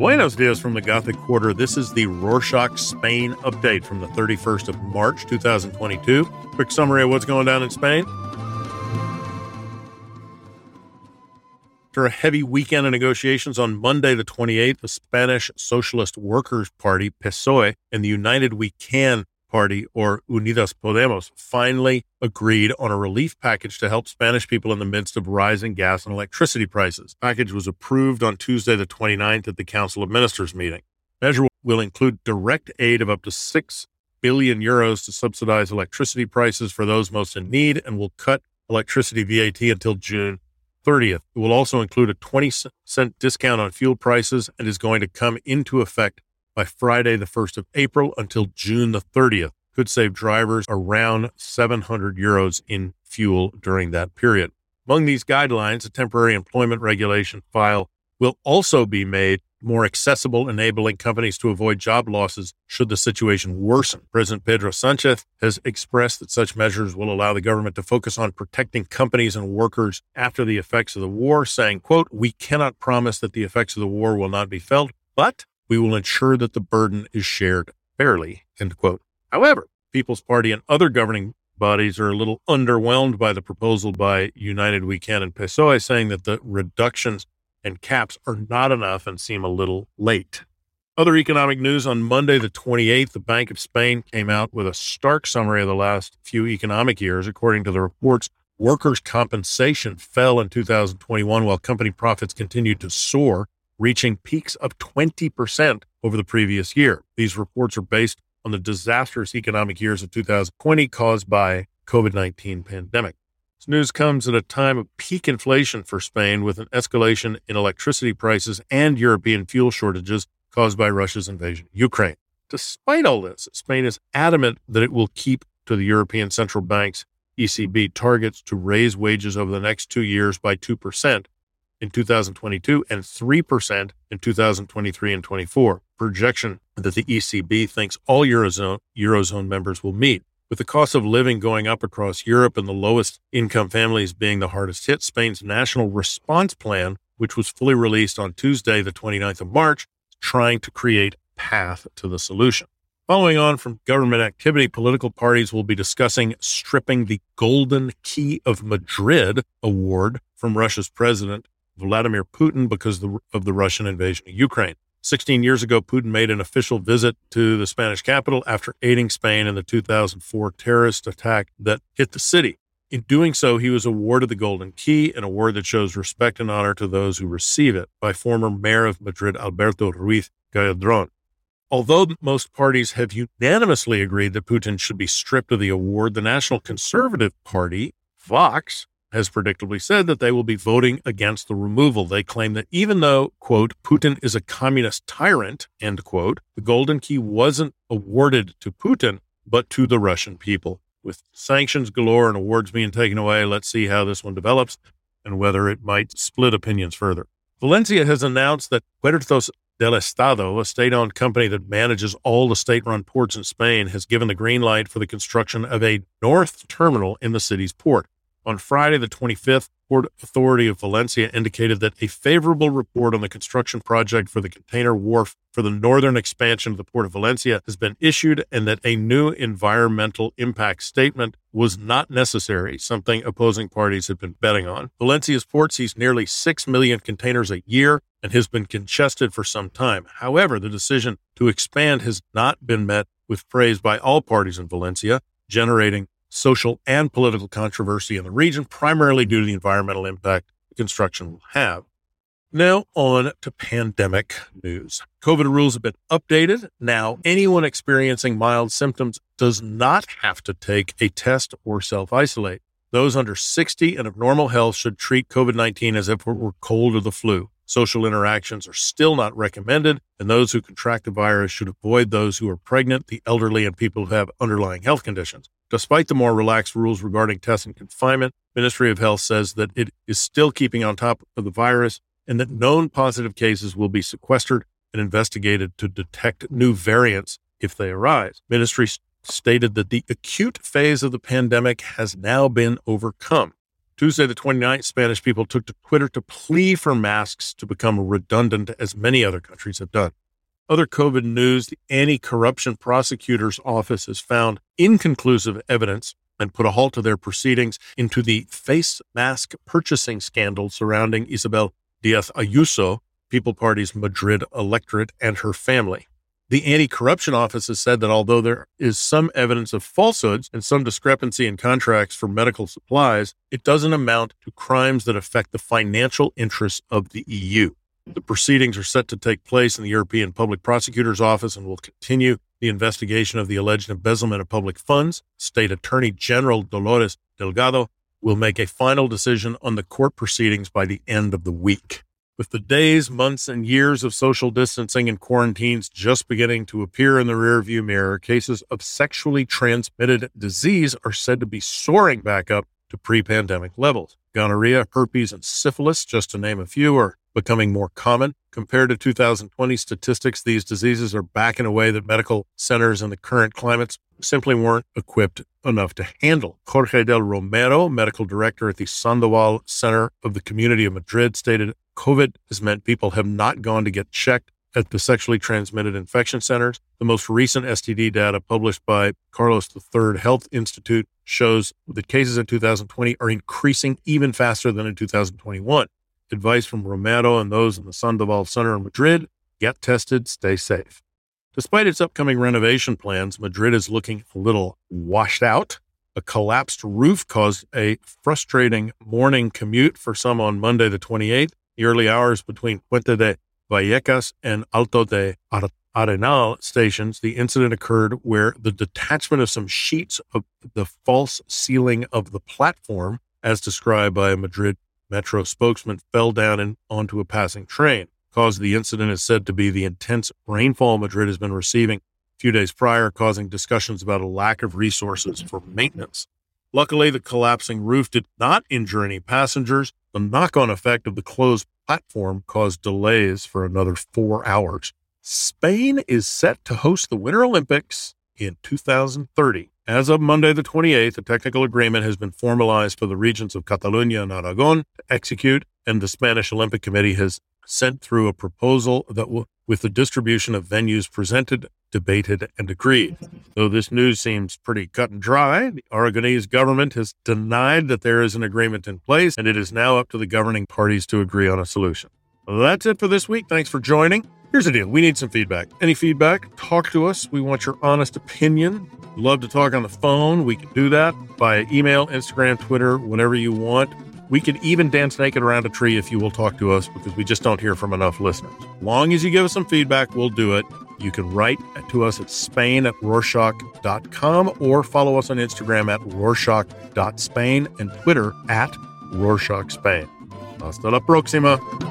Buenos dias from the Gothic Quarter. This is the Rorschach Spain update from the 31st of March 2022. Quick summary of what's going down in Spain. After a heavy weekend of negotiations on Monday, the 28th, the Spanish Socialist Workers' Party, PSOE, and the United We Can Party, or Unidas Podemos, finally agreed on a relief package to help Spanish people in the midst of rising gas and electricity prices. The package was approved on Tuesday, the 29th, at the Council of Ministers meeting. Measure will include direct aid of up to 6 billion euros to subsidize electricity prices for those most in need and will cut electricity VAT until June 30th. It will also include a 20 cent discount on fuel prices and is going to come into effect by Friday, the 1st of April until June the 30th. Could save drivers around 700 euros in fuel during that period. Among these guidelines, a temporary employment regulation file will also be made more accessible, enabling companies to avoid job losses should the situation worsen. President Pedro Sanchez has expressed that such measures will allow the government to focus on protecting companies and workers after the effects of the war, saying, quote, we cannot promise that the effects of the war will not be felt, but we will ensure that the burden is shared fairly, end quote. However, People's Party and other governing bodies are a little underwhelmed by the proposal by United We Can and PSOE, saying that the reductions and caps are not enough and seem a little late. Other economic news on Monday, the 28th, the Bank of Spain came out with a stark summary of the last few economic years. According to the reports, workers' compensation fell in 2021 while company profits continued to soar reaching peaks of 20% over the previous year. These reports are based on the disastrous economic years of 2020 caused by COVID-19 pandemic. This news comes at a time of peak inflation for Spain with an escalation in electricity prices and European fuel shortages caused by Russia's invasion of Ukraine. Despite all this, Spain is adamant that it will keep to the European Central Bank's ECB targets to raise wages over the next two years by 2%, in 2022 and 3% in 2023 and 24. Projection that the ECB thinks all Eurozone, Eurozone members will meet. With the cost of living going up across Europe and the lowest income families being the hardest hit, Spain's national response plan, which was fully released on Tuesday, the 29th of March, is trying to create path to the solution. Following on from government activity, political parties will be discussing stripping the Golden Key of Madrid award from Russia's president Vladimir Putin because of the Russian invasion of Ukraine. 16 years ago, Putin made an official visit to the Spanish capital after aiding Spain in the 2004 terrorist attack that hit the city. In doing so, he was awarded the Golden Key, an award that shows respect and honor to those who receive it, by former mayor of Madrid, Alberto Ruiz Gallardón. Although most parties have unanimously agreed that Putin should be stripped of the award, the National Conservative Party, Vox, has predictably said that they will be voting against the removal. They claim that even though, quote, Putin is a communist tyrant, end quote, the Golden Key wasn't awarded to Putin, but to the Russian people. With sanctions galore and awards being taken away, let's see how this one develops and whether it might split opinions further. Valencia has announced that Puertos del Estado, a state owned company that manages all the state run ports in Spain, has given the green light for the construction of a north terminal in the city's port. On Friday, the 25th, Port Authority of Valencia indicated that a favorable report on the construction project for the container wharf for the northern expansion of the Port of Valencia has been issued and that a new environmental impact statement was not necessary, something opposing parties had been betting on. Valencia's port sees nearly 6 million containers a year and has been congested for some time. However, the decision to expand has not been met with praise by all parties in Valencia, generating social, and political controversy in the region, primarily due to the environmental impact the construction will have. Now, on to pandemic news. COVID rules have been updated. Now, anyone experiencing mild symptoms does not have to take a test or self isolate. Those under 60 and of normal health should treat COVID 19 as if it were cold or the flu. Social interactions are still not recommended, and those who contract the virus should avoid those who are pregnant, the elderly, and people who have underlying health conditions. Despite the more relaxed rules regarding tests and confinement, Ministry of Health says that it is still keeping on top of the virus and that known positive cases will be sequestered and investigated to detect new variants if they arise. Ministry stated that the acute phase of the pandemic has now been overcome. Tuesday, the 29th, Spanish people took to Twitter to plea for masks to become redundant, as many other countries have done. Other COVID news the anti corruption prosecutor's office has found inconclusive evidence and put a halt to their proceedings into the face mask purchasing scandal surrounding Isabel Diaz Ayuso, People Party's Madrid electorate, and her family. The anti corruption office has said that although there is some evidence of falsehoods and some discrepancy in contracts for medical supplies, it doesn't amount to crimes that affect the financial interests of the EU. The proceedings are set to take place in the European Public Prosecutor's Office and will continue the investigation of the alleged embezzlement of public funds. State Attorney General Dolores Delgado will make a final decision on the court proceedings by the end of the week. With the days, months, and years of social distancing and quarantines just beginning to appear in the rearview mirror, cases of sexually transmitted disease are said to be soaring back up to pre pandemic levels. Gonorrhea, herpes, and syphilis, just to name a few, are becoming more common. Compared to 2020 statistics, these diseases are back in a way that medical centers in the current climates simply weren't equipped enough to handle. Jorge del Romero, medical director at the Sandoval Center of the Community of Madrid, stated COVID has meant people have not gone to get checked at the sexually transmitted infection centers. The most recent STD data published by Carlos III Health Institute shows that cases in 2020 are increasing even faster than in 2021. Advice from Romero and those in the Sandoval Center in Madrid get tested, stay safe. Despite its upcoming renovation plans, Madrid is looking a little washed out. A collapsed roof caused a frustrating morning commute for some on Monday, the 28th. The early hours between Puente de Vallecas and Alto de Arenal stations, the incident occurred where the detachment of some sheets of the false ceiling of the platform, as described by a Madrid metro spokesman, fell down and onto a passing train cause of the incident is said to be the intense rainfall Madrid has been receiving a few days prior, causing discussions about a lack of resources for maintenance. Luckily, the collapsing roof did not injure any passengers. The knock on effect of the closed platform caused delays for another four hours. Spain is set to host the Winter Olympics in 2030. As of Monday, the 28th, a technical agreement has been formalized for the regions of Catalonia and Aragon to execute, and the Spanish Olympic Committee has sent through a proposal that will, with the distribution of venues presented, debated, and agreed. Though this news seems pretty cut and dry, the Aragonese government has denied that there is an agreement in place, and it is now up to the governing parties to agree on a solution. Well, that's it for this week. Thanks for joining. Here's the deal we need some feedback. Any feedback, talk to us. We want your honest opinion. Love to talk on the phone. We can do that by email, Instagram, Twitter, whatever you want. We could even dance naked around a tree if you will talk to us because we just don't hear from enough listeners. Long as you give us some feedback, we'll do it. You can write to us at spain at rorschach.com or follow us on Instagram at rorschach.spain and Twitter at rorschachspain. Hasta la próxima.